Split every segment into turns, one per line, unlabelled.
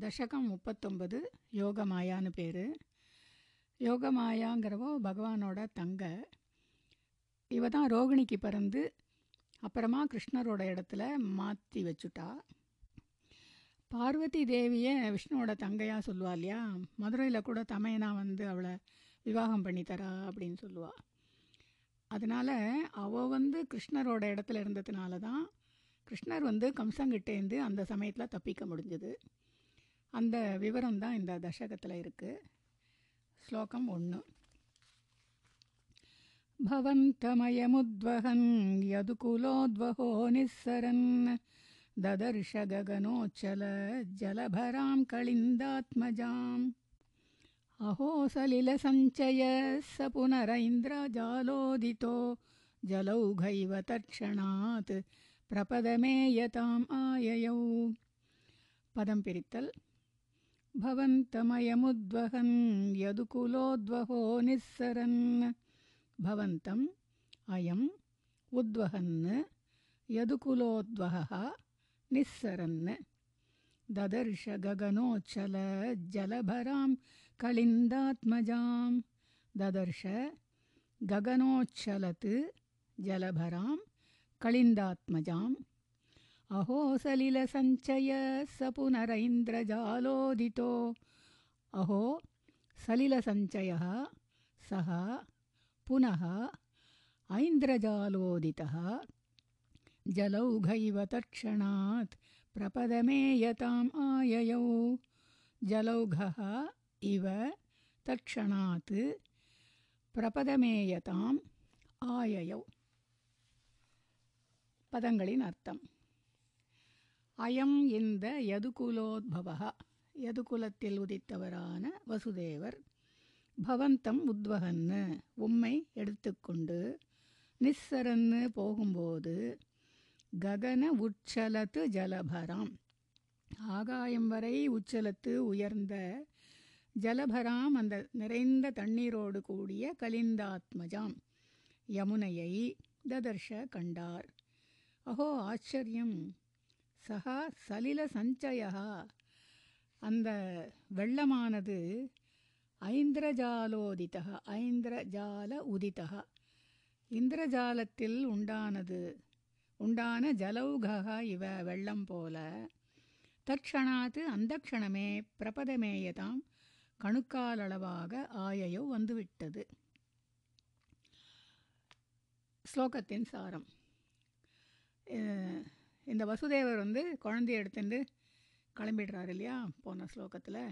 தசகம் முப்பத்தொம்பது யோகமாயான்னு பேர். யோகமாயாங்கிறவோ பகவானோட தங்க. இவ தான் ரோகிணிக்கு பிறந்து அப்புறமா கிருஷ்ணரோட இடத்துல மாற்றி வச்சுட்டா. பார்வதி தேவியை விஷ்ணுவோட தங்கையாக சொல்லுவா இல்லையா? மதுரையில் கூட தமையனா வந்து அவளை விவாகம் பண்ணித்தரா அப்படின்னு சொல்லுவா. அதனால் அவள் வந்து கிருஷ்ணரோட இடத்துல இருந்ததுனால தான் கிருஷ்ணர் வந்து கம்சங்கிட்டேருந்து அந்த சமயத்தில் தப்பிக்க முடிஞ்சது. அந்த விவரம் தான் இந்த தசகத்தில் இருக்குது ஸ்லோகம் ஒன்று भवन्तमयमुद्वहन् यदुकुलोद्वहो निःसरन् ददर्श गगनोच्चल जलभरां कलिन्दात्मजाम् अहो सलिलसञ्चय स पुनरैन्द्रजालोदितो जलौघैव तत्क्षणात् प्रपदमेयताम् आययौ पदं पिरित्तल् भवन्तमयमुद्वहन् यदुकुलोद्वहो निःसरन्। भवन्तम् अयम् उद्वहन् यदुकुलोद्वहः निःसरन्। ददर्श गगनोच्चलजलभरां कलिन्दात्मजां ददर्श गगनोच्चलत् जलभरां कलिन्दात्मजाम् अहो सलिलसञ्चय स पुनरैन्द्रजालोदितो अहो सलिलसञ्चयः सः पुनः ऐन्द्रजालोदितः जलौघैव तत्क्षणात् प्रपदमेयताम् आययौ। जलौघः इव तत्क्षणात् प्रपदमेयताम् आययौ। पदङ्गलिनर्थं அயம் இந்த யதுகுலோத்பவ யதுகுலத்தில் உதித்தவரான வசுதேவர் பவந்தம் உத்வகன்னு உம்மை எடுத்துக்கொண்டு நிஸ்ஸரன்னு போகும்போது ககன உச்சலத்து ஜலபராம். ஆகாயம் வரை உச்சலத்து உயர்ந்த ஜலபராம் அந்த நிறைந்த தண்ணீரோடு கூடிய கலிந்தாத்மஜாம். யமுனையை ததர்ஷ கண்டார். அஹோ ஆச்சரியம்! சகா சலில சஞ்சயா அந்த வெள்ளமானது ஐந்திரஜாலோதிதா ஐந்திரஜால உதிதா இந்திரஜாலத்தில் உண்டானது உண்டான ஜலௌகா இவ வெள்ளம் போல. தற்ஷணாத்து அந்த க்ஷணமே பிரபதமேயதாம் கணுக்காலளவாக ஆயையோ வந்துவிட்டது. ஸ்லோகத்தின் சாரம். இந்த வசுதேவர் வந்து குழந்தைய எடுத்துட்டு கிளம்பிடுறாரு இல்லையா போன ஸ்லோகத்தில்.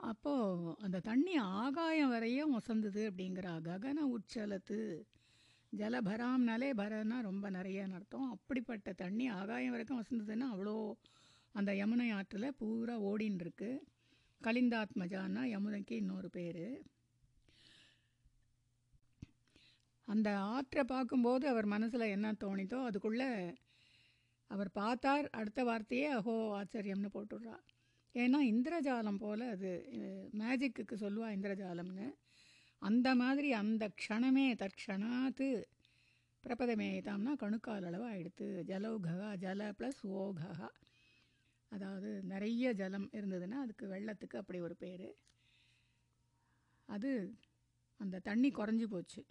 அப்போது அந்த தண்ணி ஆகாயம் வரையும் ஒசந்தது அப்படிங்கிறா ககன உச்சலத்து ஜலபராம்னாலே பரன்னா ரொம்ப நிறையன்னு அர்த்தம். அப்படிப்பட்ட தண்ணி ஆகாயம் வரைக்கும் வசந்ததுன்னா அவ்வளோ அந்த யமுனை ஆற்றில் பூரா ஓடின்னு இருக்கு கலிந்தாத்மஜான்னா யமுனைக்கு இன்னொரு பேர். அந்த ஆற்றை பார்க்கும்போது அவர் மனசில் என்ன தோணித்தோ அதுக்குள்ளே அவர் பார்த்தார் அடுத்த வார்த்தையே அஹோ ஆச்சரியம்னு போட்டுடுறா. ஏன்னா இந்திரஜாலம் போல் அது மேஜிக்குக்கு சொல்லுவா இந்திரஜாலம்னு. அந்த மாதிரி அந்த க்ஷணமே தற்க்ஷணாத்து பிரபதமேதாம்னா கணுக்கால் அளவு ஆயிடுத்து. ஜலௌகா ஜல ப்ளஸ் ஓகா அதாவது நிறைய ஜலம் இருந்ததுன்னா அதுக்கு வெள்ளத்துக்கு அப்படி ஒரு பேர். அது அந்த தண்ணி குறைஞ்சி போச்சு.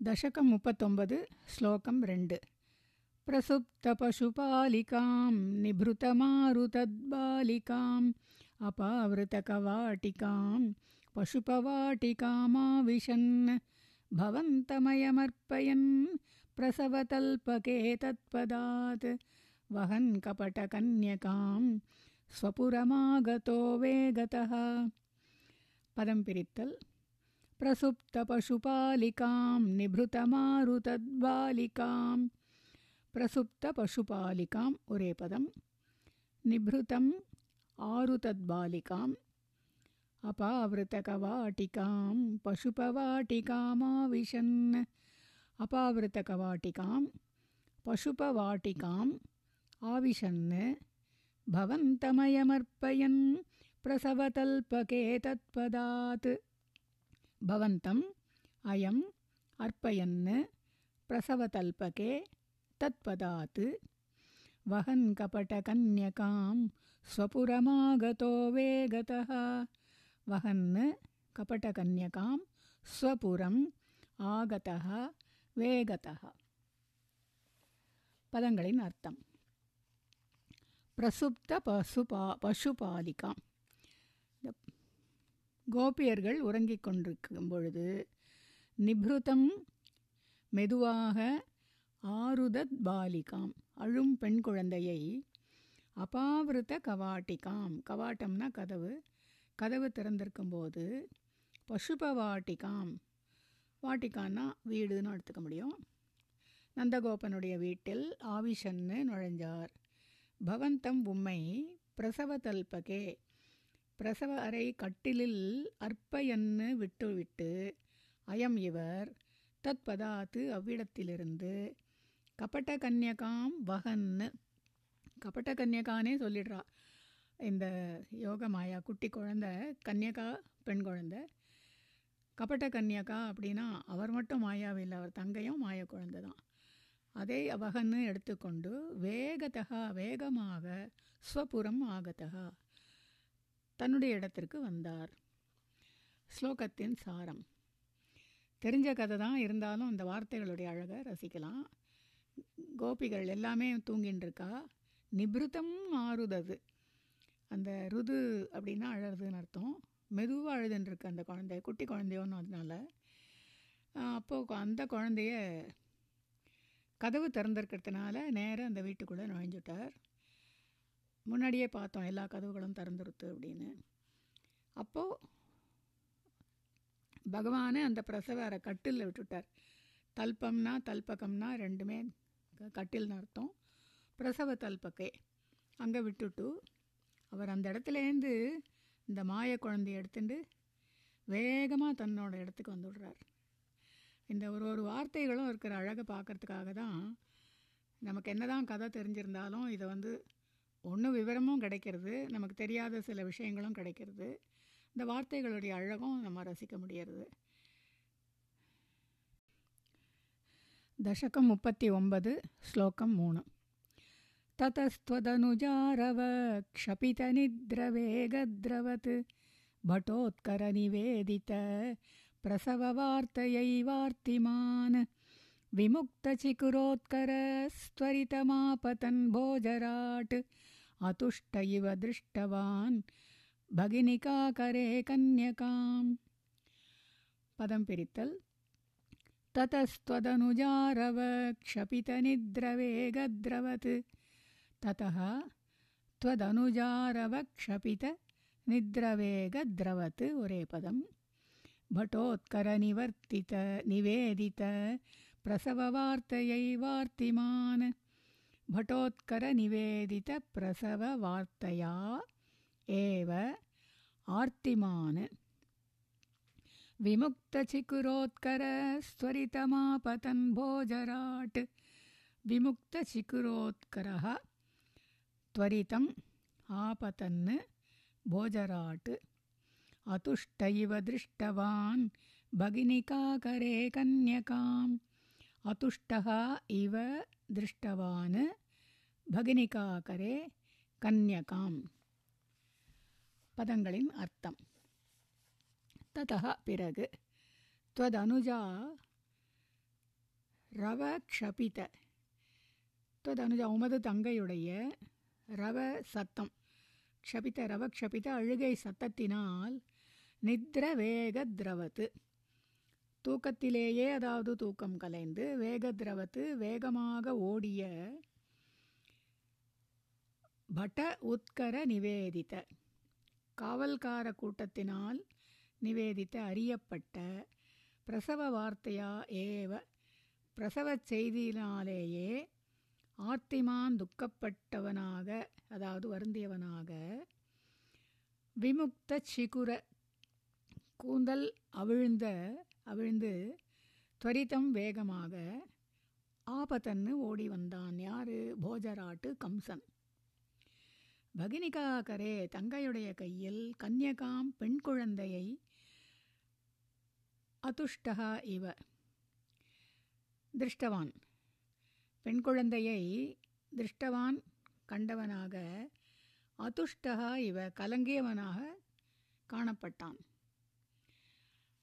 தசகம் முப்பத்தொன்பது ஸ்லோகம் ரெண்டு. प्रसुप्तपशुपालिकां निभृतमारुतद्बालिकाम् अपावृतकवाटिकां पशुपवाटिकामाविशन् भवन्तमयमर्पयन् प्रसवतल्पके तत्पदात् वहन् कपटकन्यकां स्वपुरमागतो वेगतः। पदं पिरित्तल्। प्रसुप्तपशुपालिकां निभृतमारुतद्बालिकाम् प्रसुप्तपशुपालिकाम् उरेपदं निभृतम् आरुतद्बालिकाम् अपावृतकवाटिकां पशुपवाटिकामाविशन् अपावृतकवाटिकां पशुपवाटिकाम् आविशन् भवन्तमयमर्पयन् प्रसवतल्पके तत्पदात् भवन्तम् अयम् अर्पयन् प्रसवतल्पके तत्पदात् वहन् कपटकन्यकां स्वपुरमागतो वेगतः वहन् कपटकन्यकां स्वपुरम् ஆகதः வேகதः பதங்களின் அர்த்தம் பிரசுப்த பசுபா பசுபாலிகாம் இந்த கோபியர்கள் உறங்கிக் கொண்டிருக்கும் பொழுது நிப்ருதம் மெதுவாக ஆருதத் பாலிகாம். அழும் பெண் குழந்தையை அபாவிருத்த கவாட்டிகாம். கவாட்டம்னா கதவு. கதவு திறந்திருக்கும்போது பசுபவாட்டிகாம். வாட்டிகான்னா வீடுன்னு எடுத்துக்க முடியும். நந்தகோபனுடைய வீட்டில் ஆவிஷன்னு நுழைஞ்சார். பவந்தம் உம்மை பிரசவ தல்பகே. பிரசவ அறை கட்டிலில் அற்பயன்னு விட்டுவிட்டு அயம் இவர் தத்பதாத்து அவ்விடத்திலிருந்து கபட்ட கன்யகாம் வகன்னு. கபட்ட கன்யகானே சொல்லிடுறா. இந்த யோக மாயா குட்டி குழந்த கன்யகா பெண் குழந்த. கபட்ட கன்யகா அப்படின்னா அவர் மட்டும் மாயாவில்லை அவர் தங்கையும் மாய குழந்தை தான். அதை அவகன்னு எடுத்துக்கொண்டு வேகத்தகா வேகமாக ஸ்வபுரம் ஆகத்தகா தன்னுடைய இடத்திற்கு வந்தார். ஸ்லோகத்தின் சாரம். தெரிஞ்ச கதை தான் இருந்தாலும் அந்த வார்த்தைகளுடைய அழகை ரசிக்கலாம். கோபிகள் எல்லாமே தூங்கின்னு இருக்கா நிபிருத்தம் ஆறுதது அந்த ருது அப்படின்னா அழகுதுன்னு அர்த்தம். மெதுவாக அழுதுன்ருக்கு அந்த குழந்தை குட்டி குழந்தையோன்னு அதனால. அப்போது அந்த குழந்தைய கதவு திறந்திருக்கிறதுனால நேராக அந்த வீட்டுக்குள்ளே நுழைஞ்சுட்டார் முன்னாடியே பார்த்தோம் எல்லா கதவுகளும் திறந்துருத்து அப்படின்னு. அப்போது பகவானை அந்த பிரசவ அறை கட்டிலில் விட்டுட்டார். தல்பம்னா தல்பகம்னா ரெண்டுமே கட்டில்னு அர்த்தம் பிரசவ தல்பக்கே அங்கே விட்டுட்டு அவர் அந்த இடத்துலேருந்து இந்த மாய குழந்தைய எடுத்துட்டு வேகமாக தன்னோட இடத்துக்கு வந்துடுறார். இந்த ஒரு ஒரு வார்த்தைகளும் இருக்கிற அழகை பார்க்கறதுக்காக தான் நமக்கு என்ன தான் கதை தெரிஞ்சிருந்தாலும் இதை வந்து ஒன்றும் விவரமும் கிடைக்கிறது நமக்கு தெரியாத சில விஷயங்களும் கிடைக்கிறது. இந்த வார்த்தைகளுடைய அழகும் நம்ம ரசிக்க முடியறது. दशकं मुपत्ति ओम्बद् श्लोकं मूण ततस्त्वदनुजारव क्षपितनिद्रवेगद्रवत् भटोत्करनिवेदित प्रसववार्तयैवार्तिमान् विमुक्तचिकुरोत्करस्त्वरितमापतन् भोजराट् अतुष्ट इव दृष्टवान् भगिनिकाकरे कन्यकाम् पदं पिरित्तल् ततस्त्वदनुजारव क्षपितनिद्रवेगद्रवत् ततः त्वदनुजारव क्षपितनिद्रवेगद्रवत् ओरे पदं भटोत्करनिवर्तित निवेदित प्रसववार्तयैवार्तिमान्। भटोत्करनिवेदितप्रसववार्तया एव आर्तिमान्। विमुक्तचिकुरोत्करस्त्वरितमापतन् भोजराट्। विमुक्तचिकुरोत्करः त्वरितम् आपतन् भोजराट्। अतुष्ट इव दृष्टवान् भगिनिकाकरे कन्यकाम्। अतुष्टः इव दृष्टवान् भगिनिकाकरे कन्यकाम्। पदङ्गलिन् अर्थम् ததக பிறகு. துவதனுஜா ரவ க்ஷபித துவதனுஜா உமது தங்கையுடைய ரவ சத்தம் க்ஷபித ரவ க்ஷபித அழுகை சத்தத்தினால் நித்ர வேக திரவத்து தூக்கத்திலேயே அதாவது தூக்கம் கலைந்து வேக திரவத்து வேகமாக ஓடிய பட உத்கர நிவேதித காவல்கார கூட்டத்தினால் நிவேதித்த அறியப்பட்ட பிரசவ வார்த்தையா ஏவ பிரசவச் செய்தியினாலேயே ஆர்த்திமான் துக்கப்பட்டவனாக அதாவது வருந்தியவனாக விமுக்த சிகுர கூந்தல் அவிழ்ந்த அவிழ்ந்து துவரிதம் வேகமாக ஆபத்தன்னு ஓடி வந்தான். யாரு? போஜராட்டு கம்சன். பகினிகாகரே தங்கையுடைய கையில் கன்யகாம் பெண் குழந்தையை அதுஷ்டகா இவ. திருஷ்டவான். பெண் குழந்தையை திருஷ்டவான் கண்டவனாக அதுஷ்டகா இவ கலங்கியவனாக காணப்பட்டான்.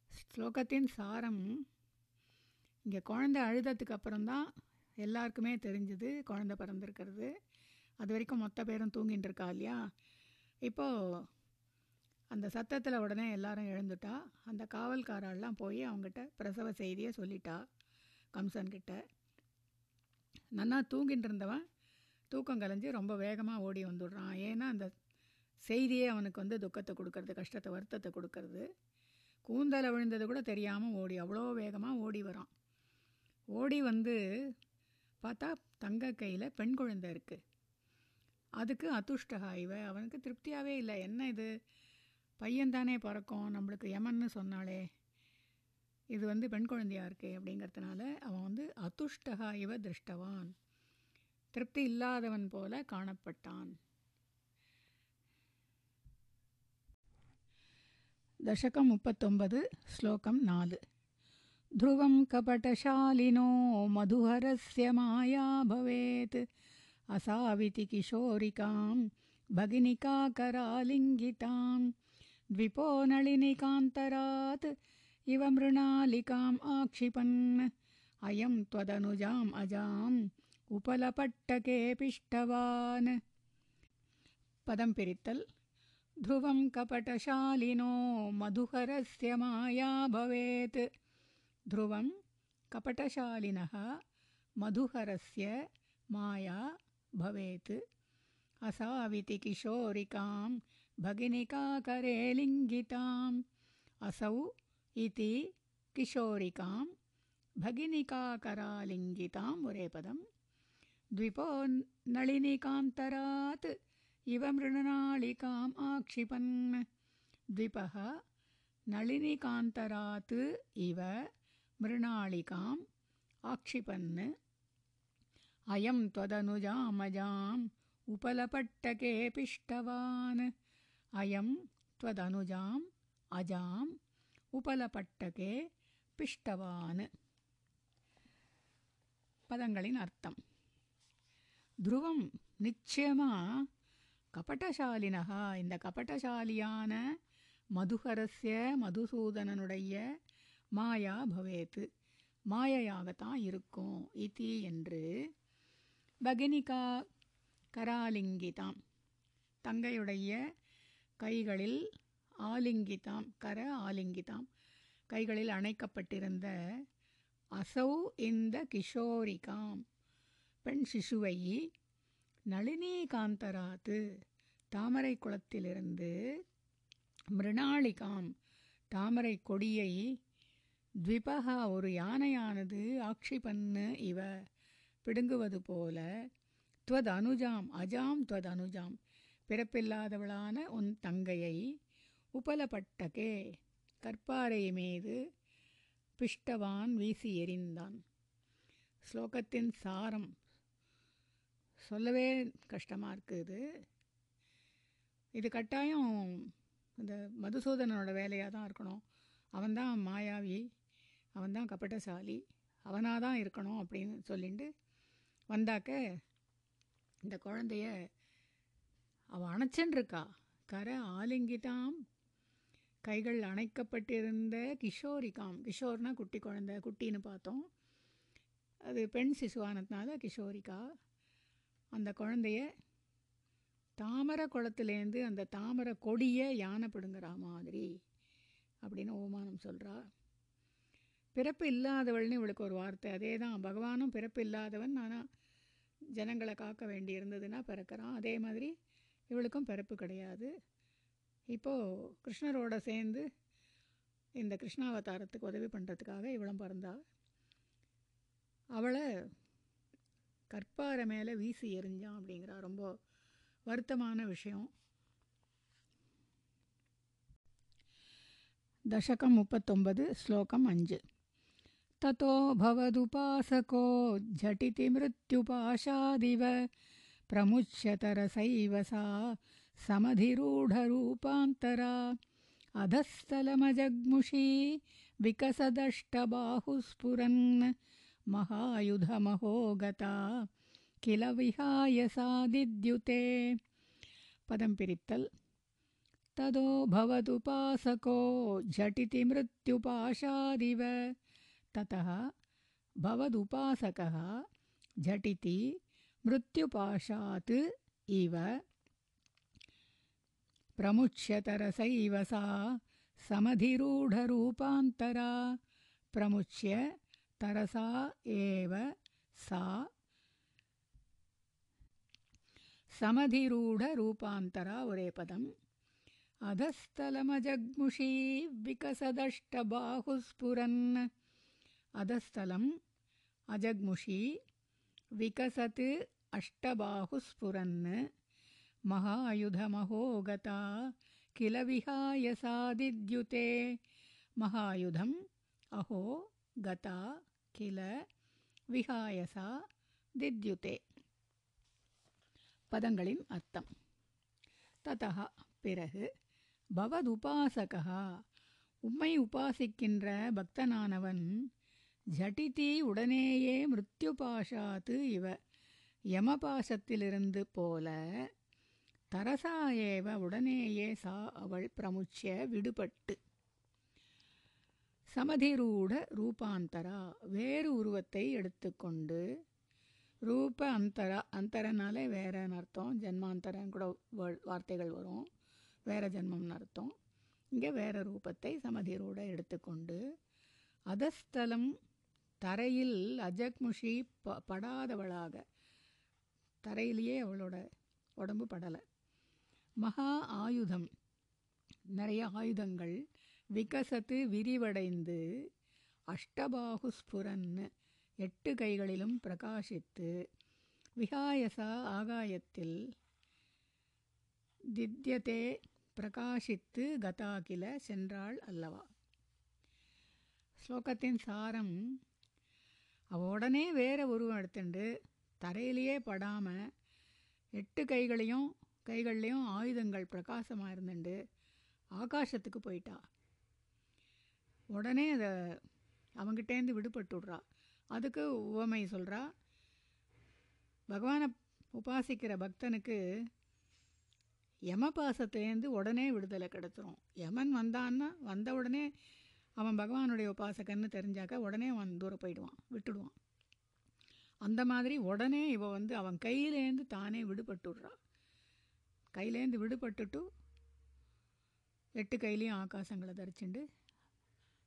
ஸ்லோகத்தின் சாரம் இங்கே குழந்தை அழுதத்துக்கு அப்புறம்தான் எல்லாருக்குமே தெரிஞ்சுது குழந்தை பிறந்திருக்கிறது. அது வரைக்கும் மொத்த பேரும் தூங்கின்னு இருக்கா இல்லையா? இப்போது அந்த சத்தத்தில் உடனே எல்லாரும் எழுந்துட்டா. அந்த காவல்காரெல்லாம் போய் அவங்ககிட்ட பிரசவ செய்தியை சொல்லிட்டா கம்சன்கிட்ட நன்னா தூங்கிட்டு இருந்தவன் தூக்கம் கலைஞ்சு ரொம்ப வேகமாக ஓடி வந்துடுறான். ஏன்னா அந்த செய்தியே அவனுக்கு வந்து துக்கத்தை கொடுக்கறது கஷ்டத்தை வருத்தத்தை கொடுக்கறது. கூந்தலை விழுந்தது கூட தெரியாமல் ஓடி அவ்வளோ வேகமாக ஓடி வரான். ஓடி வந்து பார்த்தா தங்க கையில் பெண் குழந்தை இருக்குது அதுக்கு அதுஷ்டகா இவ. அவனுக்கு திருப்தியாகவே இல்லை. என்ன இது? பையன்தானே பிறக்கும் நம்மளுக்கு யமன்னு சொன்னாலே இது வந்து பெண் குழந்தையாக இருக்கே அப்படிங்கிறதுனால அவன் வந்து அதுஷ்டகா இவ திருஷ்டவான் திருப்தி இல்லாதவன் போல காணப்பட்டான் दशकं मुपत्तोम्बद् श्लोकं नाल् ध्रुवं कपटशालिनो मधुहरस्य माया भवेत् असाविति किशोरिकां भगिनिकाकरालिङ्गितां द्विपो नळिनिकान्तरात् इव मृणालिकाम् आक्षिपन्। अयं त्वदनुजाम् अजाम् उपलपट्टके पिष्टवान्। पदं पिरित्तल्। ध्रुवं कपटशालिनो मधुहरस्य माया भवेत्। ध्रुवं कपटशालिनः मधुहरस्य माया भवेत्। असाविति किशोरिकां भगिनिकाकरे लिङ्गिताम्। असौ इति किशोरिकां भगिनिकाकरालिङ्गितां वरेपदं द्विपो नळिनिकान्तरात् इव मृणनालिकाम् आक्षिपन्। द्विपः नळिनिकान्तरात् इव मृणालिकाम् आक्षिपन्। अयं त्वदनुजामजाम् उपलपट्टके पिष्टवान् अयं त्वदनुजाम् अजाम् उपलपट्टके பிஷ்டவான் பதங்களின் அர்த்தம் துருவம் நிச்சயமாக கபட்டசாலினகா இந்த கபட்டசாலியான மதுகரஸ்ய மதுசூதனனுடைய மாயா பவேத்து மாயையாகத்தான் இருக்கும் இதி என்று பகினிகா கராலிங்கிதாம் தங்கையுடைய கைகளில் ஆலிங்கிதாம் கர ஆலிங்கிதாம். கைகளில் அணைக்கப்பட்டிருந்த அசௌ இந்த கிஷோரிகாம். பெண் சிசுவை நளினீகாந்தராத்து தாமரை குளத்திலிருந்து மிருணாளிகாம். தாமரை கொடியை த்விபகா ஒரு யானையானது ஆக்ஷிபன்னு இவ. பிடுங்குவது போல துவத் அனுஜாம் அஜாம் துவத் அனுஜாம் பிறப்பில்லாதவளான உன் தங்கையை உபலப்பட்டகே. கற்பாறை மீது பிஷ்டவான் வீசி எறிந்தான். ஸ்லோகத்தின் சாரம் சொல்லவே கஷ்டமாக இருக்குது. இது கட்டாயம் இந்த மதுசூதனனோட வேலையாக தான் இருக்கணும். அவன்தான் மாயாவி அவன்தான் கபட்டசாலி அவனாக தான் இருக்கணும் அப்படின்னு சொல்லிட்டு வந்தாக்க இந்த குழந்தைய அவள் அணைச்சென்றிருக்கா. கரை ஆலிங்கிட்டாம். கைகள் அணைக்கப்பட்டிருந்த கிஷோரிகாம். கிஷோர்னா குட்டி குழந்தை குட்டின்னு பார்த்தோம். அது பெண் சிசுவானதுனால கிஷோரிகா. அந்த குழந்தைய தாமரை குளத்துலேருந்து அந்த தாமரை கொடியை யானை பிடுங்குற மாதிரி அப்படின்னு ஓமானம் சொல்கிறா பிறப்பு இல்லாதவள்னு இவளுக்கு ஒரு வார்த்தை. அதே தான் பகவானும் பிறப்பு இல்லாதவன். ஆனால் ஜனங்களை காக்க வேண்டி இருந்ததுன்னா பிறக்கிறான். அதே மாதிரி இவளுக்கும் பிறப்பு கிடையாது இப்போது கிருஷ்ணரோட சேர்ந்து இந்த கிருஷ்ணாவதாரத்துக்கு உதவி பண்ணுறதுக்காக இவளும் பிறந்தா அவளை கற்பாறை மேலே வீசி எறிஞ்சான் அப்படிங்கிறா ரொம்ப வருத்தமான விஷயம் दशकं मुपत्तोम्बद् श्लोकम् अञ्ज् ततो भवदुपासको झटिति मृत्युपाशादिव प्रमुच्यतरसैव सा समधिरूढरूपान्तरा। अधःस्थलमजग्मुषी विकसदष्टबाहुस्फुरन् महायुधमहो गता किल विहाय सादिद्युते पदं पिरित्तल्। तदो भवदुपासको झटिति मृत्युपाशादिव। ततः भवदुपासकः झटिति मृत्युपाशात् इव प्रमुच्यतरसैव सा समधिरूढरूपान्तरा प्रमुच्य तरसा एव सा समधिरूढरूपान्तरा ஒரே பதம் अधस्थलमजग्मुषी विकसदष्टबाहुस्फुरन् अधस्थलम् अजग्मुषी विकसत् अष्टबाहुस्फुरन् महायुधमहो गता किल विहाय सादिद्युते महायुधम् अहो गता किल विहाय सा दिद्युते பதங்களின் அர்த்தம் ததா பிறகு பவதுபாசகா உம்மை உபாசிக்கின்ற பக்தனானவன் ஜட்டிதி உடனேயே மிருத்யுபாஷாத்து இவ. யமபாசத்திலிருந்து போல தரசா ஏவ உடனேயே சா அவள் பிரமுச்சிய விடுபட்டு. சமதிரூட ரூபாந்தரா வேறு உருவத்தை எடுத்துக்கொண்டு ரூப அந்தரா அந்தரனாலே வேறன்னு அர்த்தம்? ஜென்மாந்தரன் கூட வார்த்தைகள் வரும். வேற ஜென்மம்னு அர்த்தம். இங்கே வேற ரூபத்தை சமதிரூட எடுத்துக்கொண்டு அதஸ்தலம் தரையில் அஜக்முஷி ப படாதவளாக. தரையிலேயே அவளோட உடம்பு படலை. மகா ஆயுதம். நிறைய ஆயுதங்கள். விகசத்து விரிவடைந்து அஷ்டபாகுஸ்புரன்னு எட்டு கைகளிலும் பிரகாசித்து விகாயசா ஆகாயத்தில் தித்யதே பிரகாசித்து கதாகில சென்றாள் அல்லவா. ஸ்லோகத்தின் சாரம் அவள் உடனே வேற உருவம் எடுத்துண்டு தரையிலேயே படாமல் எட்டு கைகளையும் கைகள்லேயும் ஆயுதங்கள் பிரகாசமாக இருந்துண்டு ஆகாசத்துக்கு போயிட்டா. உடனே அதை அவங்கிட்டேருந்து விடுபட்டு விட்றா அதுக்கு உவமை சொல்கிறா பகவானை உபாசிக்கிற பக்தனுக்கு யமபாசத்துலேருந்து உடனே விடுதலை கிடச்சிரும். யமன் வந்தான்னா வந்த உடனே அவன் பகவானுடைய உபாசகன்னு தெரிஞ்சாக்க உடனே அவன் தூரம் போயிடுவான் விட்டுடுவான் அந்த மாதிரி உடனே இவ வந்து அவன் கையிலேருந்து தானே விடுபட்டுடுறா கையிலேருந்து விடுபட்டுட்டு எட்டு கையிலையும் ஆகாசங்களை தரிச்சுண்டு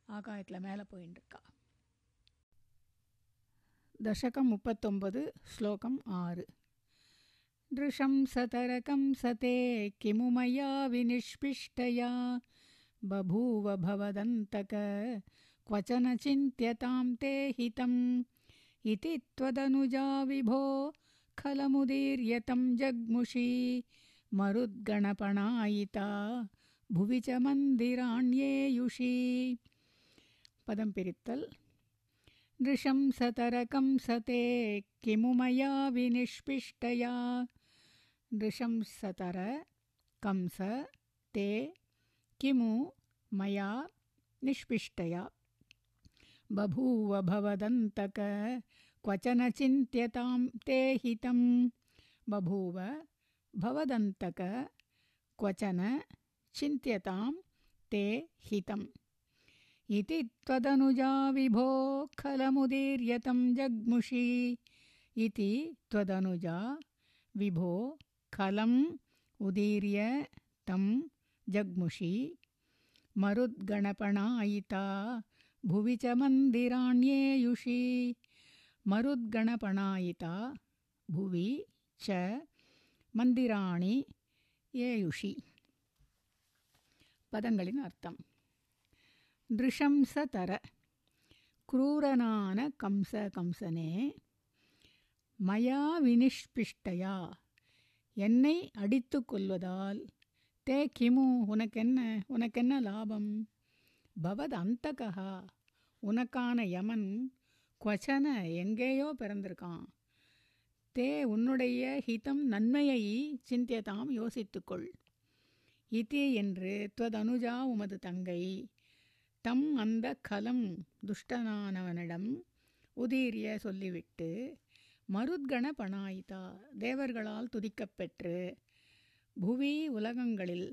ஆகாயத்தில் மேலே போயின்னு இருக்கா दशकं मुपत्तोम्बद् श्लोकम् आरु नृशंसतरकं सते किमु मया विनिष्पिष्टया बभूव भवदन्तक। क्वचन चिन्त्यतां ते हितम् इति त्वदनुजा विभो खलमुदीर्यतं जग्मुषी। मरुद्गणपणायिता। भुवि च मन्दिराण्येयुषी। पदं पिरित्तल्। नृशंसतरकं सते किमु मया विनिष्पिष्टया। नृशंसतर कंस, ते किमु मया निष्पिष्टया? बभूव भवदन्तक क्वचन चिन्त्यतां ते हितं? बभूव भवदन्तक क्वचन चिन्त्यतां ते हितम् इति त्वदनुजा विभो खलमुदीर्यतं जग्मुषी। इति त्वदनुजा विभो खलम् उदीर्य तं जग्मुषी मरुद्गणपणायिता भुवि च मन्दिराण्येयुषी मरुद्गणपणायिता भुवि च மந்திராணி ஏயுஷி பதங்களின் அர்த்தம் திருஷம்சதர குரூரனான கம்ச கம்சனே மயா வினிஷ்பிஷ்டயா என்னை அடித்து கொள்வதால் தே கிமு உனக்கென்ன உனக்கென்ன லாபம்? பவத் அந்தகா உனக்கான யமன் கொச்சன எங்கேயோ பிறந்திருக்கான். தே உன்னுடைய ஹிதம் நன்மையை சிந்தியதாம் யோசித்துக்கொள். இதி என்று துவதனுஜா உமது தங்கை தம் அந்த கலம் துஷ்டனானவனிடம் உதீரிய சொல்லிவிட்டு மருத்கண பணாயிதா தேவர்களால் துதிக்கப்பெற்று புவி உலகங்களில்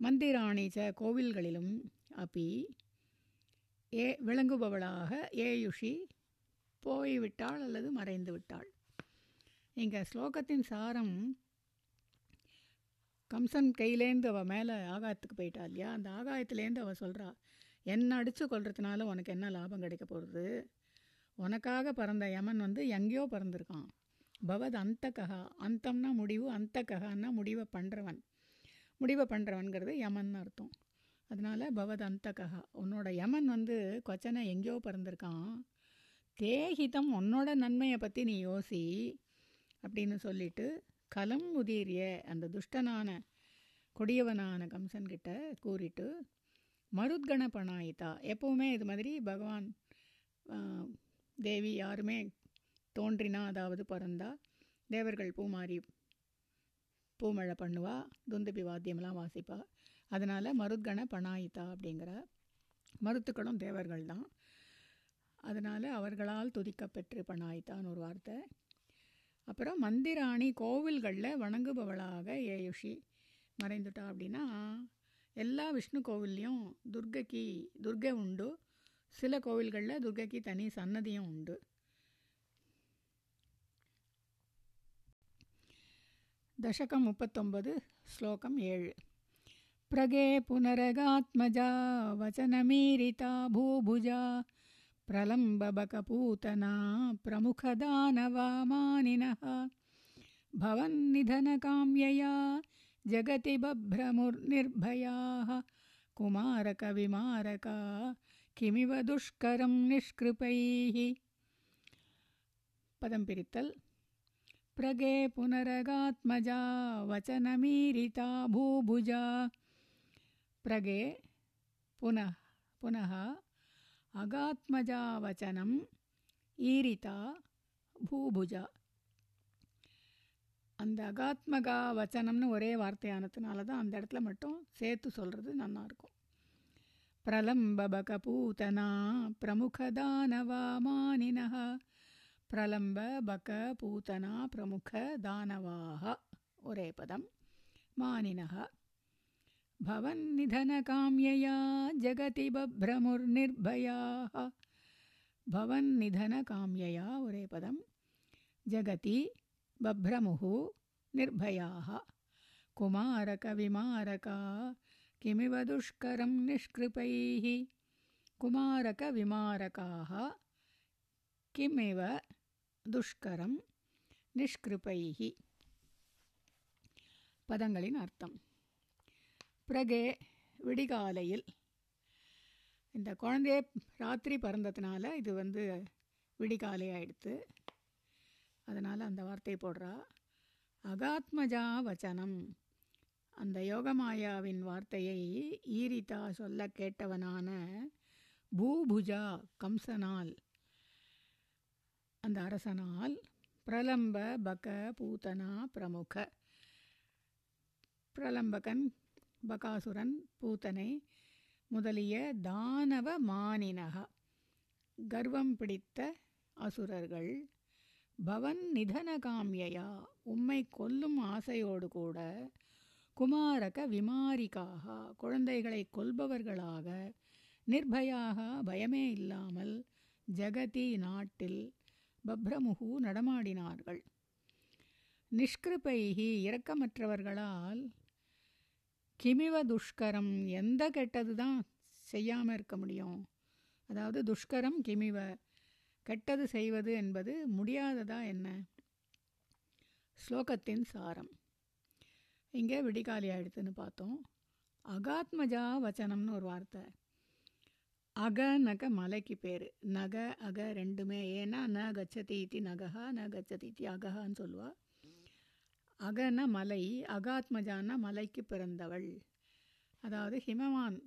மந்திராணிச்ச கோவில்களிலும் அப்பி ஏ விளங்குபவளாக ஏயுஷி போய்விட்டாள் அல்லது மறைந்து விட்டாள் இங்கே ஸ்லோகத்தின் சாரம் கம்சன் கையிலேருந்து அவள் மேலே ஆகாயத்துக்கு போயிட்டா இல்லையா? அந்த ஆகாயத்துலேருந்து அவள் சொல்கிறா என்ன அடித்து கொள்றதுனால உனக்கு என்ன லாபம் கிடைக்க போகிறது உனக்காக பிறந்த யமன் வந்து எங்கேயோ பிறந்திருக்கான். பவத் அந்தகா அந்தம்னா முடிவு அந்தகன்னா முடிவை பண்ணுறவன் முடிவை பண்ணுறவன்கிறது யமன் அர்த்தம். அதனால் பவத் அந்தகா உன்னோட யமன் வந்து கொச்சனை எங்கேயோ பிறந்திருக்கான். தேகிதம் உன்னோட நன்மையை பற்றி நீ யோசி அப்படின்னு சொல்லிட்டு கலம் உதீரிய அந்த துஷ்டனான கொடியவனான கம்சன்கிட்ட கூறிட்டு மருத்கண பணாயிதா. எப்போவுமே இது மாதிரி பகவான் தேவி யாருமே தோன்றினா அதாவது பிறந்தா. தேவர்கள் பூமாரி பூமழை பண்ணுவா துந்துபி வாத்தியம்லாம் வாசிப்பா. அதனால் மருத்கண பணாயிதா அப்படிங்கிற மருத்துக்களும் தேவர்கள் தான். அதனால் அவர்களால் துதிக்கப்பெற்று பணாயித்தான்னு ஒரு வார்த்தை. அப்புறம் மந்திராணி கோவில்களில் வணங்குபவளாக ஏயுஷி மறைந்துட்டா அப்படின்னா எல்லா விஷ்ணு கோவில்லையும் துர்கைக்கு துர்கை உண்டு. சில கோவில்களில் துர்கைக்கு தனி சன்னதியும் உண்டு. दशकं मुपत्तोम्बद् श्लोकम् एळ् प्रगे पुनरगात्मजा वचनमीरिता भूभुजा प्रलम्बबकपूतना प्रमुखदानवामानिनः भवन्निधनकाम्यया जगति बभ्रमुर्निर्भयाः कुमारकविमारका किमिव दुष्करं निष्कृपैः पदं पिरित्तल् प्रगे पुनरगात्मजा वचनमीरिता भूभुजा प्रगे पुनः पुनः அகாத்மஜா வச்சனம் ஈரிதா பூபுஜா அந்த அகாத்மகா வச்சனம்னு ஒரே வார்த்தையானதுனால தான் அந்த இடத்துல மட்டும் சேர்த்து சொல்கிறது நல்லாயிருக்கும் பிரலம்பபக பூதனா பிரமுகதானவா மானினः प्रलम्ब बक पूतना प्रमुख दानवाः ओरे उरेपदं मानिनः भवन्निधनकाम्यया जगति बभ्रमुर्निर्भयाः भवन्निधनकाम्यया ओरे उरेपदं जगति बभ्रमुः निर्भयाः कुमारकविमारका किमिव दुष्करं निष्कृपैः कुमारकविमारकाः किमिव துஷ்கரம் நிஷ்கிருபைகி பதங்களின் அர்த்தம். பிறகே விடிகாலையில் இந்த குழந்தைய ராத்திரி பிறந்ததுனால இது வந்து விடிகாலை ஆயிடுத்து. அதனால் அந்த வார்த்தை போடுறா. அகாத்மஜா வச்சனம். அந்த யோகமாயாவின் வார்த்தையை ஈரிதா சொல்ல கேட்டவனான பூபுஜா கம்சனால் அந்த அரசனால் பிரலம்ப பக பூதனா பிரமுக. பிரலம்பகன் பகாசுரன் பூத்தனை முதலிய தானவ மானினக. கர்வம் பிடித்த அசுரர்கள் பவன் நிதனகாமியா உம்மை கொல்லும் ஆசையோடு கூட குமாரக விமாரிக்காக குழந்தைகளை கொல்பவர்களாக நிர்பயாக பயமே இல்லாமல் ஜெகதி நாட்டில் பப்ரமுகு நடமாடினார்கள். நிஷ்கிருபைகி இரக்கமற்றவர்களால் கிமிவ துஷ்கரம் எந்த கெட்டது தான் செய்யாமல் இருக்க முடியும். அதாவது துஷ்கரம் கிமிவ கெட்டது செய்வது என்பது முடியாததா என்ன? ஸ்லோகத்தின் சாரம். இங்கே விடிகாலி ஆயிடுத்துன்னு பார்த்தோம். அகாத்மஜா வச்சனம்னு ஒரு வார்த்தை. அக நக மலைக்கு பேர். நக அக ரெண்டுமே. ஏன்னா ந கச்சதி இத்தி நகா ந கச்சதி இத்தி அகஹான்னு சொல்லுவாள் அகன மலை அகாத்மஜான மலைக்கு பிறந்தவள். அதாவது ஹிமவான்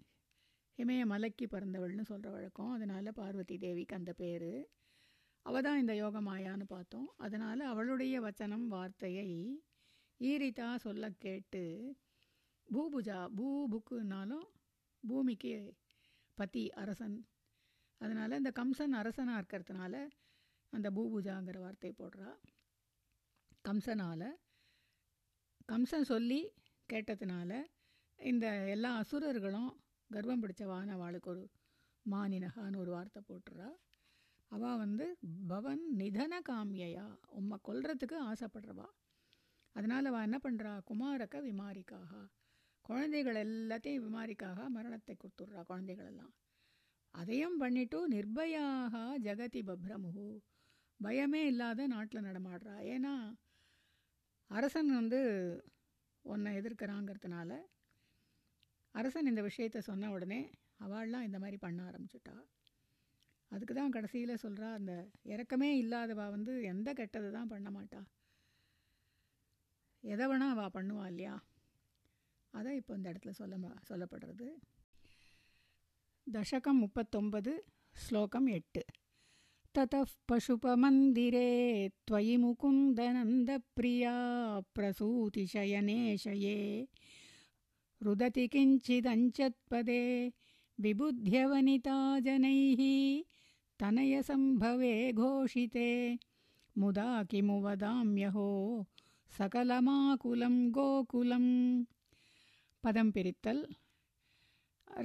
ஹிமய மலைக்கு பிறந்தவள்னு சொல்கிற வழக்கம். அதனால் பார்வதி தேவிக்கு அந்த பேர். அவள் தான் இந்த யோகமாயான்னு பார்த்தோம். அதனால் அவளுடைய வச்சனம் வார்த்தையை ஈரிதா சொல்ல கேட்டு பூபுஜா பூ புக்குனாலும் பூமிக்கு பதி அரசன். அதனால் இந்த கம்சன் அரசனாக இருக்கிறதுனால அந்த பூபூஜாங்கிற வார்த்தையை போடுறா. கம்சனால் கம்சன் சொல்லி கேட்டதுனால இந்த எல்லா அசுரர்களும் கர்வம் பிடிச்ச அவளுக்கு ஒரு மானினகான்னு ஒரு வார்த்தை போட்டுறா. அவள் வந்து பவன் நிதன காமியையா? உம்மை கொல்றதுக்கு ஆசைப்படுறவா? அதனால் அவள் என்ன பண்ணுறா குமாரக்க விமாரிக்காக. குழந்தைகள் எல்லாத்தையும் விமாரிக்காக மரணத்தை கொடுத்துட்றா குழந்தைகளெல்லாம். அதையும் பண்ணிவிட்டு நிர்பயாக ஜெகதி பப்ரமுகு பயமே இல்லாத நாட்டில் நடமாடுறா. ஏன்னா அரசன் வந்து உன்னை எதிர்க்கிறாங்கிறதுனால அரசன் இந்த விஷயத்த சொன்ன உடனே அவள்லாம் இந்த மாதிரி பண்ண ஆரம்பிச்சிட்டா. அதுக்கு தான் கடைசியில் சொல்கிறா அந்த இறக்கமே இல்லாதவா வந்து எந்த கெட்டது தான் பண்ண மாட்டா. எதை வேணால் அவள் பண்ணுவா இல்லையா? அதை இப்போ இந்த இடத்துல சொல்ல சொல்லப்படுறது தசகம் முப்பத்தொன்பது ஸ்லோகம் எட்டு ततः पशुपमन्दिरे त्वयि मुकुन्दनन्दप्रिया प्रसूतिशयने शये रुदति किञ्चिदञ्चत्पदे विबुध्यवनिता जनैः तनयसम्भवे घोषिते मुदा किमु वदाम्यहो சகலமாகுலம் கோகுலம் பதம் பிரித்தல்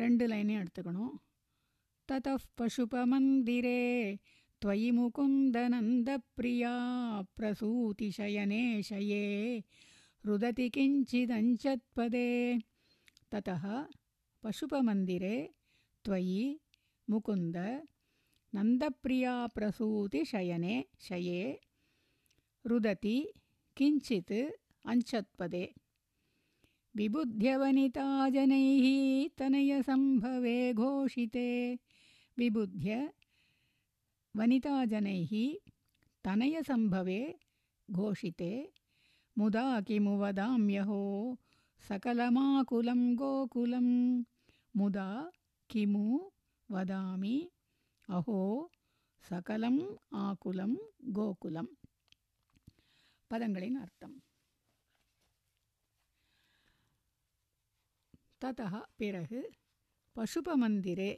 ரெண்டு லைனையும் எடுத்துக்கணும் ततः पशुपमन्दिरे त्वयि मुकुन्दनन्दप्रिया प्रसूतिशयने शये रुदति किञ्चिदञ्चत्पदे ततः पशुपमन्दिरे त्वयि मुकुन्द नन्दप्रिया प्रसूतिशयने शये रुदति किञ्चित् अञ्चत्पदे विबुध्यवनिताजनैः तनयसम्भवे घोषिते। विबुध्य वनिताजनैः तनयसम्भवे घोषिते। मुदा किमु वदाम्यहो सकलमाकुलं गोकुलं। मुदा किमु वदामि अहो सकलम् आकुलं गोकुलं। पदङ्गलिनार्थम् ததா பிறகு பசுபமந்திரே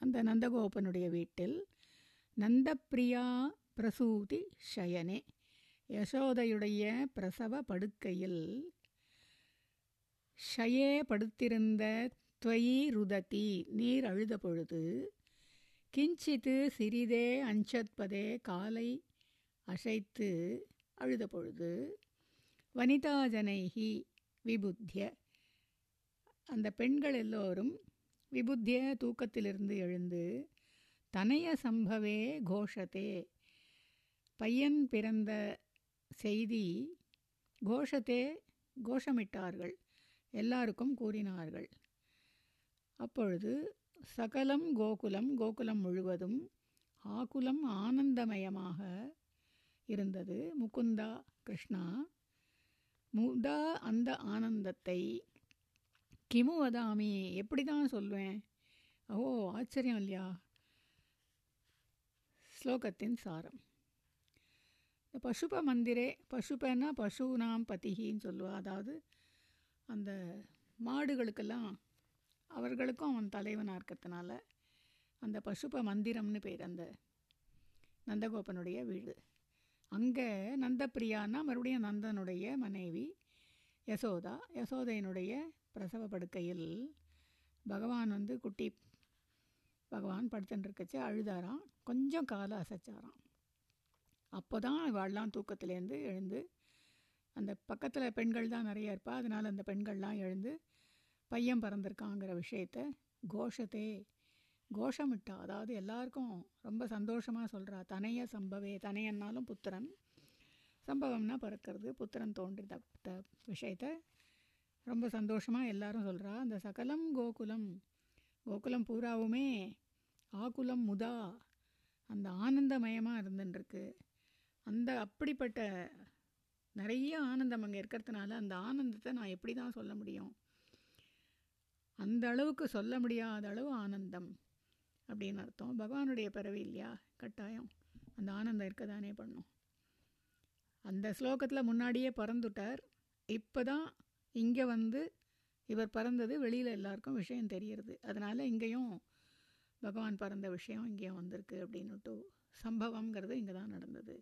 அந்த நந்தகோபனுடைய வீட்டில் நந்தப்பிரியா பிரசூதி ஷயனே யசோதையுடைய பிரசவ படுக்கையில் ஷயே படுத்திருந்த துவயி ருததி நீர் அழுத பொழுது கிஞ்சித்து சிறிதே அஞ்சத்பதே காலை அசைத்து அழுத பொழுது வனிதாஜனைகி விபுத்திய அந்த பெண்கள் எல்லோரும் விபுத்திய தூக்கத்திலிருந்து எழுந்து தனைய சம்பவே கோஷத்தே பையன் பிறந்த செய்தி கோஷத்தே கோஷமிட்டார்கள் எல்லாருக்கும் கூறினார்கள். அப்பொழுது சகலம் கோகுலம் கோகுலம் முழுவதும் ஆகுலம் ஆனந்தமயமாக இருந்தது முகுந்தா கிருஷ்ணா. முதா அந்த ஆனந்தத்தை கிமு வதாமி எப்படி தான் சொல்வேன்? ஓ ஆச்சரியம் இல்லையா? ஸ்லோகத்தின் சாரம். இந்த பசுப மந்திரே பசுபன்னா பசுனாம் பதிகின்னு சொல்லுவா. அதாவது அந்த மாடுகளுக்கெல்லாம் அவர்களுக்கும் அவன் தலைவனாக இருக்கிறதுனால அந்த பசுப மந்திரம்னு பேர் அந்த நந்தகோபனுடைய வீடு. அங்கே நந்தப்பிரியான்னா மறுபடியும் நந்தனுடைய மனைவி யசோதா யசோதையினுடைய பிரசவ படுக்கையில் பகவான் வந்து குட்டி பகவான் படுத்துட்டுருக்கச்சு அழுதாராம் கொஞ்சம் காலை அசைச்சாராம். அப்போ தான் இவாள்லாம் தூக்கத்துலேருந்து எழுந்து அந்த பக்கத்தில் பெண்கள் தான் நிறைய இருப்பா அதனால் அந்த பெண்கள்லாம் எழுந்து பையன் பிறந்திருக்காங்கிற விஷயத்த கோஷத்தே கோஷமிட்டா அதாவது எல்லாருக்கும் ரொம்ப சந்தோஷமாக சொல்கிறா தனைய சம்பவே தனையன்னாலும் புத்திரன் சம்பவம்னா பிறக்கிறது புத்திரன் தோன்றி த விஷயத்தை ரொம்ப சந்தோஷமாக எல்லாரும் சொல்கிறா அந்த சகலம் கோகுலம் கோகுலம் பூராவுமே ஆகுலம் முதா அந்த ஆனந்தமயமாக இருந்துட்டுருக்கு அந்த அப்படிப்பட்ட நிறைய ஆனந்தம் அங்கே இருக்கிறதுனால அந்த ஆனந்தத்தை நான் எப்படி தான் சொல்ல முடியும்? அந்த அளவுக்கு சொல்ல முடியாத அளவு ஆனந்தம் அப்படின்னு அர்த்தம். பகவானுடைய பிறவி இல்லையா? கட்டாயம். அந்த ஆனந்தம் இருக்க தானே பண்ணும். அந்த ஸ்லோகத்தில் முன்னாடியே பறந்துட்டார். இப்போ தான் இங்கே வந்து இவர் பறந்தது வெளியில் எல்லாருக்கும் விஷயம் தெரிகிறது அதனால் இங்கேயும் பகவான் பறந்த விஷயம் இங்கேயும் வந்திருக்கு அப்படின்னுட்டு சம்பவம்ங்கிறது இங்கே தான் நடந்தது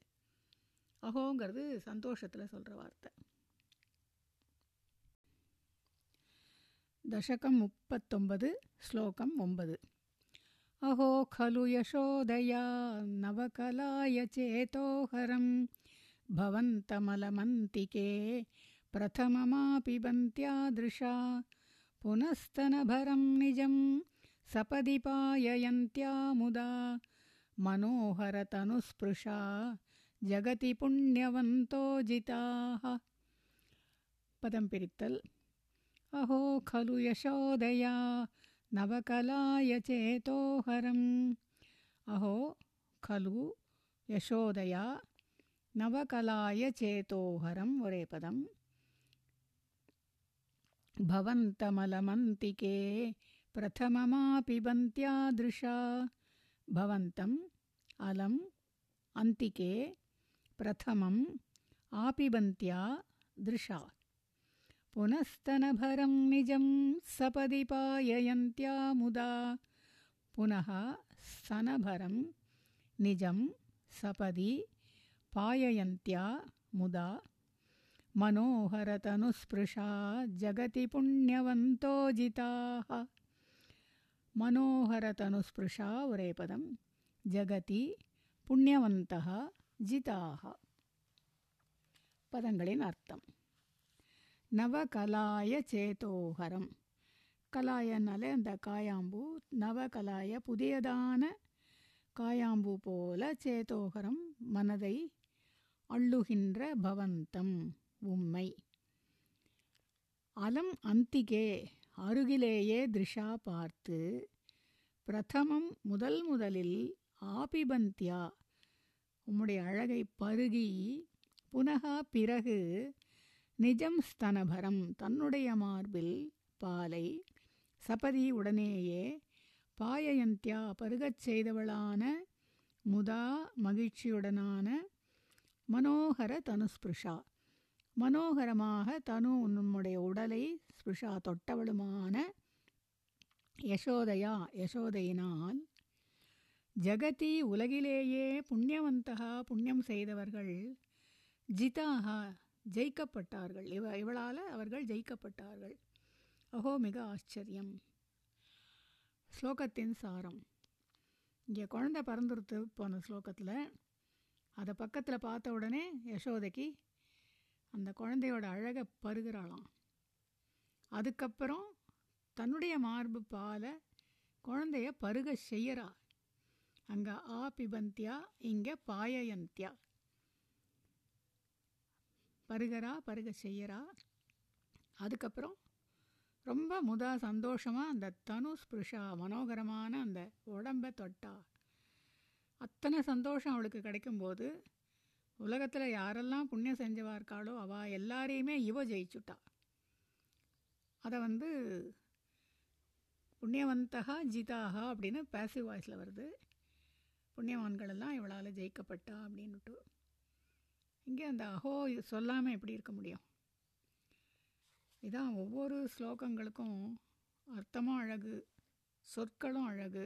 அஹோங்கிறது சந்தோஷத்தில் சொல்கிற வார்த்தை दशकं मुप्पत्तोम्बद् श्लोकम् ओम्बद् अहो खलु यशोदया नवकलाय चेतोहरं भवन्तमलमन्तिके प्रथममापिबन्त्यादृशा पुनस्तनभरं निजं सपदि पाययन्त्या मुदा। मनोहरतनुस्पृशा जगति पुण्यवन्तो जिताः पदंपिरित्तल् अहो खलु यशोदया नवकलाय चेतोहरम्। अहो खलु यशोदया नवकलाय चेतोहरं वरेपदम् भवन्तमलमन्तिके प्रथममापिबन्त्यादृशा भवन्तम् अलम् अन्तिके प्रथमम् आपिबन्त्या दृशा पुनस्तनभरं निजं सपदि पाययन्त्या मुदा पुनः स्तनभरं निजं सपदि पाययन्त्या मुदा मनोहरतनुस्पृशा जगति पुण्यवन्तो जिताः मनोहरतनुस्पृशा ஒரே பதம் ஜகதி புண்ணியவந்தः ஜிதாக பதங்களின் அர்த்தம் நவகலாய சேதோஹரம் கலாயனாலே அந்த காயாம்பூ நவகலாய புதியதான காயாம்பூ போல சேதோகரம் மனதை அள்ளுகின்ற பவந்தம் உம்மை. அலம் அந்திகே அருகிலேயே திருஷா பார்த்து பிரதமம் முதல் முதலில் ஆபிபந்தியா. உம்முடைய அழகை பருகி புனகா பிறகு நிஜம் ஸ்தனபரம் தன்னுடைய மார்பில் பாலை சபதி உடனேயே பாயயந்தியா பருகச் செய்தவளான முதா மகிழ்ச்சியுடனான மனோகர தனுஸ்பிருஷா. மனோகரமாக தனு உன்னுடைய உடலை ஸ்பிருஷா தொட்டவளுமான யசோதையா யசோதையினால் ஜகதி உலகிலேயே புண்ணியவந்தகா புண்ணியம் செய்தவர்கள் ஜிதாகா ஜெயிக்கப்பட்டார்கள். இவ இவளால் அவர்கள் ஜெயிக்கப்பட்டார்கள். அஹோ மிக ஆச்சரியம். ஸ்லோகத்தின் சாரம். இங்கே குழந்தை பறந்துருத்து போன ஸ்லோகத்தில் அதை பக்கத்தில் பார்த்த உடனே யசோதைக்கு அந்த குழந்தையோட அழகை பருகிறாளாம். அதுக்கப்புறம் தன்னுடைய மார்பு பாலை குழந்தைய பருக செய்யறா. அங்கே ஆ பிபந்தியா இங்கே பாயயந்தியா. பருகரா பருக செய்யறா. அதுக்கப்புறம் ரொம்ப முதா சந்தோஷமாக அந்த தனு ஸ்பிருஷா மனோகரமான அந்த உடம்பை தொட்டா. அத்தனை சந்தோஷம் அவளுக்கு கிடைக்கும்போது உலகத்தில் யாரெல்லாம் புண்ணியம் செஞ்சவா இருக்காளோ அவள் எல்லாரையுமே இவ ஜெயிச்சுட்டா. அதை வந்து புண்ணியவந்தகா ஜிதாகா அப்படின்னு பேசிவ் வாய்ஸில் வருது. புண்ணியவான்கள் எல்லாம் இவளால் ஜெயிக்கப்பட்டா அப்படின்னுட்டு. இங்கே அந்த அஹோ சொல்லாமல் எப்படி இருக்க முடியும்? இதான் ஒவ்வொரு ஸ்லோகங்களுக்கும் அர்த்தமும் அழகு சொற்களும் அழகு.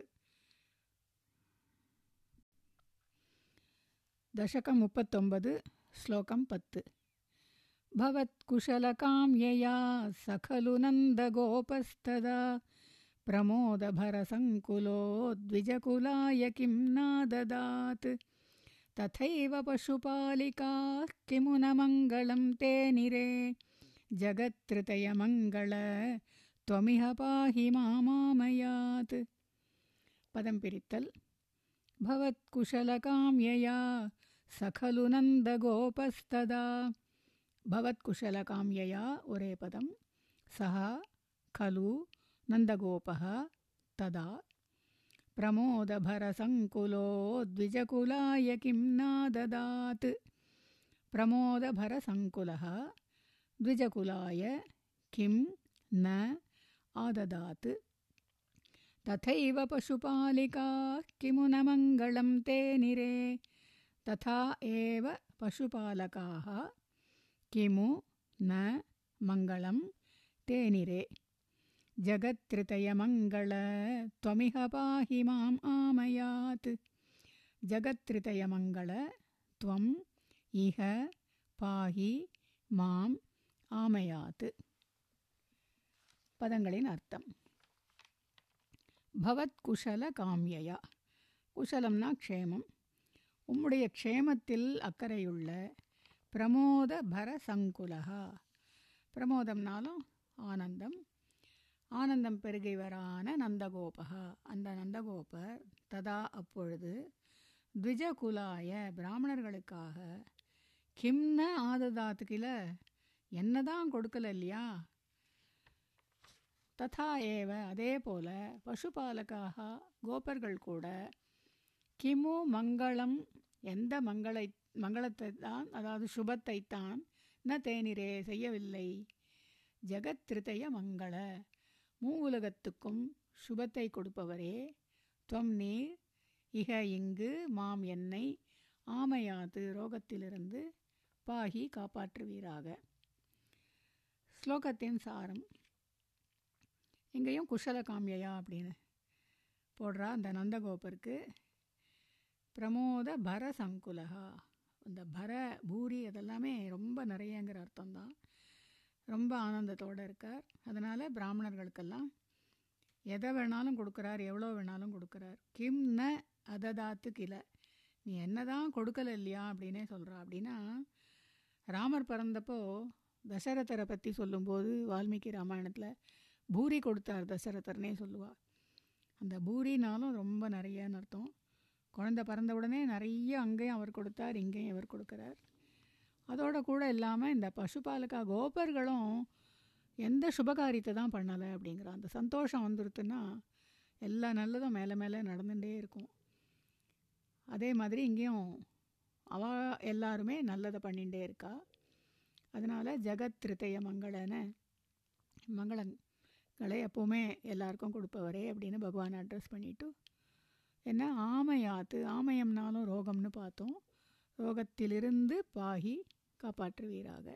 दशकं मुप्पत्तोम्बद् श्लोकं पत्। भवत्कुशलकाम्यया स खलु नन्दगोपस्तदा प्रमोदभरसङ्कुलो द्विजकुलाय किं नाददात्? तथैव पशुपालिकाः किमु न मङ्गलं ते निरे? जगत्त्रतयमङ्गल त्वमिह पाहि मामामयात्। पदं पिरित्तल्। भवत्कुशलकाम्यया स खलु नन्दगोपस्तदा। भवत्कुशलकाम्यया उरेपदं सः खलु नन्दगोपः तदा। प्रमोदभरसङ्कुलो द्विजकुलाय किं नाददात्? प्रमोदभरसङ्कुलः द्विजकुलाय किं न आददात्? तथैव पशुपालिका किमु न मङ्गलं ते निरे? तथा एव पशुपालकाः किमु न मङ्गलं ते निरे जगत्त्रितयमङ्गल त्वमिह पाहि माम् आमयात् ஜகத்ரிதயமங்கள துவம் இஹ பாஹி மாம் ஆமயாத்து பதங்களின் அர்த்தம் பவத் குஷல காமியயா குஷலம்னா க்ஷேமம் உம்முடைய க்ஷேமத்தில் அக்கறையுள்ள பிரமோத பர சங்குலகா பிரமோதம்னாலும் ஆனந்தம். ஆனந்தம் பெருகிவரான நந்தகோபகா. அந்த நந்தகோபர் ததா அப்பொழுது த்விஜகுலாய பிராமணர்களுக்காக கிம்ன ஆததாத்துக்கில என்னதான் கொடுக்கல இல்லையா? ததா ஏவ. அதே போல பசுபாலக்காக கோபர்கள் கூட கிமு மங்களம் எந்த மங்களை மங்களத்தை தான் அதாவது சுபத்தைத்தான் ந தேனிரே செய்யவில்லை. ஜெகத் மங்கள மூ உலகத்துக்கும் சுபத்தை கொடுப்பவரே துவம் நீர் இக இங்கு மாம் என்னை ஆமையாது ரோகத்திலிருந்து பாகி காப்பாற்றுவீராக. ஸ்லோகத்தின் சாரம். இங்கேயும் குஷல காமியா அப்படின்னு போடுறா அந்த நந்தகோபருக்கு. பிரமோத பர சங்குலகா அந்த பர பூரி அதெல்லாமே ரொம்ப நிறையங்கிற அர்த்தம்தான். ரொம்ப ஆனந்தத்தோடு இருக்கார். அதனால் பிராமணர்களுக்கெல்லாம் எதை வேணாலும் கொடுக்குறார் எவ்வளோ வேணாலும் கொடுக்குறார். கிம் ந அததாத்து கில நீ என்ன தான் கொடுக்கல இல்லையா அப்படின்னே சொல்கிறா அப்படின்னா ராமர் பிறந்தப்போ தசரதரை பற்றி சொல்லும்போது வால்மீகி ராமாயணத்தில் பூரி கொடுத்தார் தசரதர்னே சொல்லுவாள் அந்த பூரினாலும் ரொம்ப நிறையான்னு அர்த்தம். குழந்தை பிறந்த உடனே நிறைய அங்கேயும் அவர் கொடுத்தார் இங்கேயும் அவர் கொடுக்குறார். அதோட கூட இல்லாமல் இந்த பசுபாலக்கா கோபர்களும் எந்த சுபகாரியத்தை தான் பண்ணலை அப்படிங்கிற அந்த சந்தோஷம் வந்துருத்துன்னா எல்லா நல்லதும் மேலே மேலே நடந்துகிட்டே இருக்கும். அதே மாதிரி இங்கேயும் அவ எல்லாருமே நல்லதை பண்ணிகிட்டே இருக்கா. அதனால் ஜெகத் திருத்தய மங்களன மங்களங்களை எப்போவுமே எல்லாருக்கும் கொடுப்பவரே அப்படின்னு பகவான் அட்ரஸ் பண்ணிவிட்டு என்ன? ஆமையாத்து. ஆமயம்னாலும் ரோகம்னு பார்த்தோம். ரோகத்திலிருந்து பாகி காப்பாற்றுவீராக.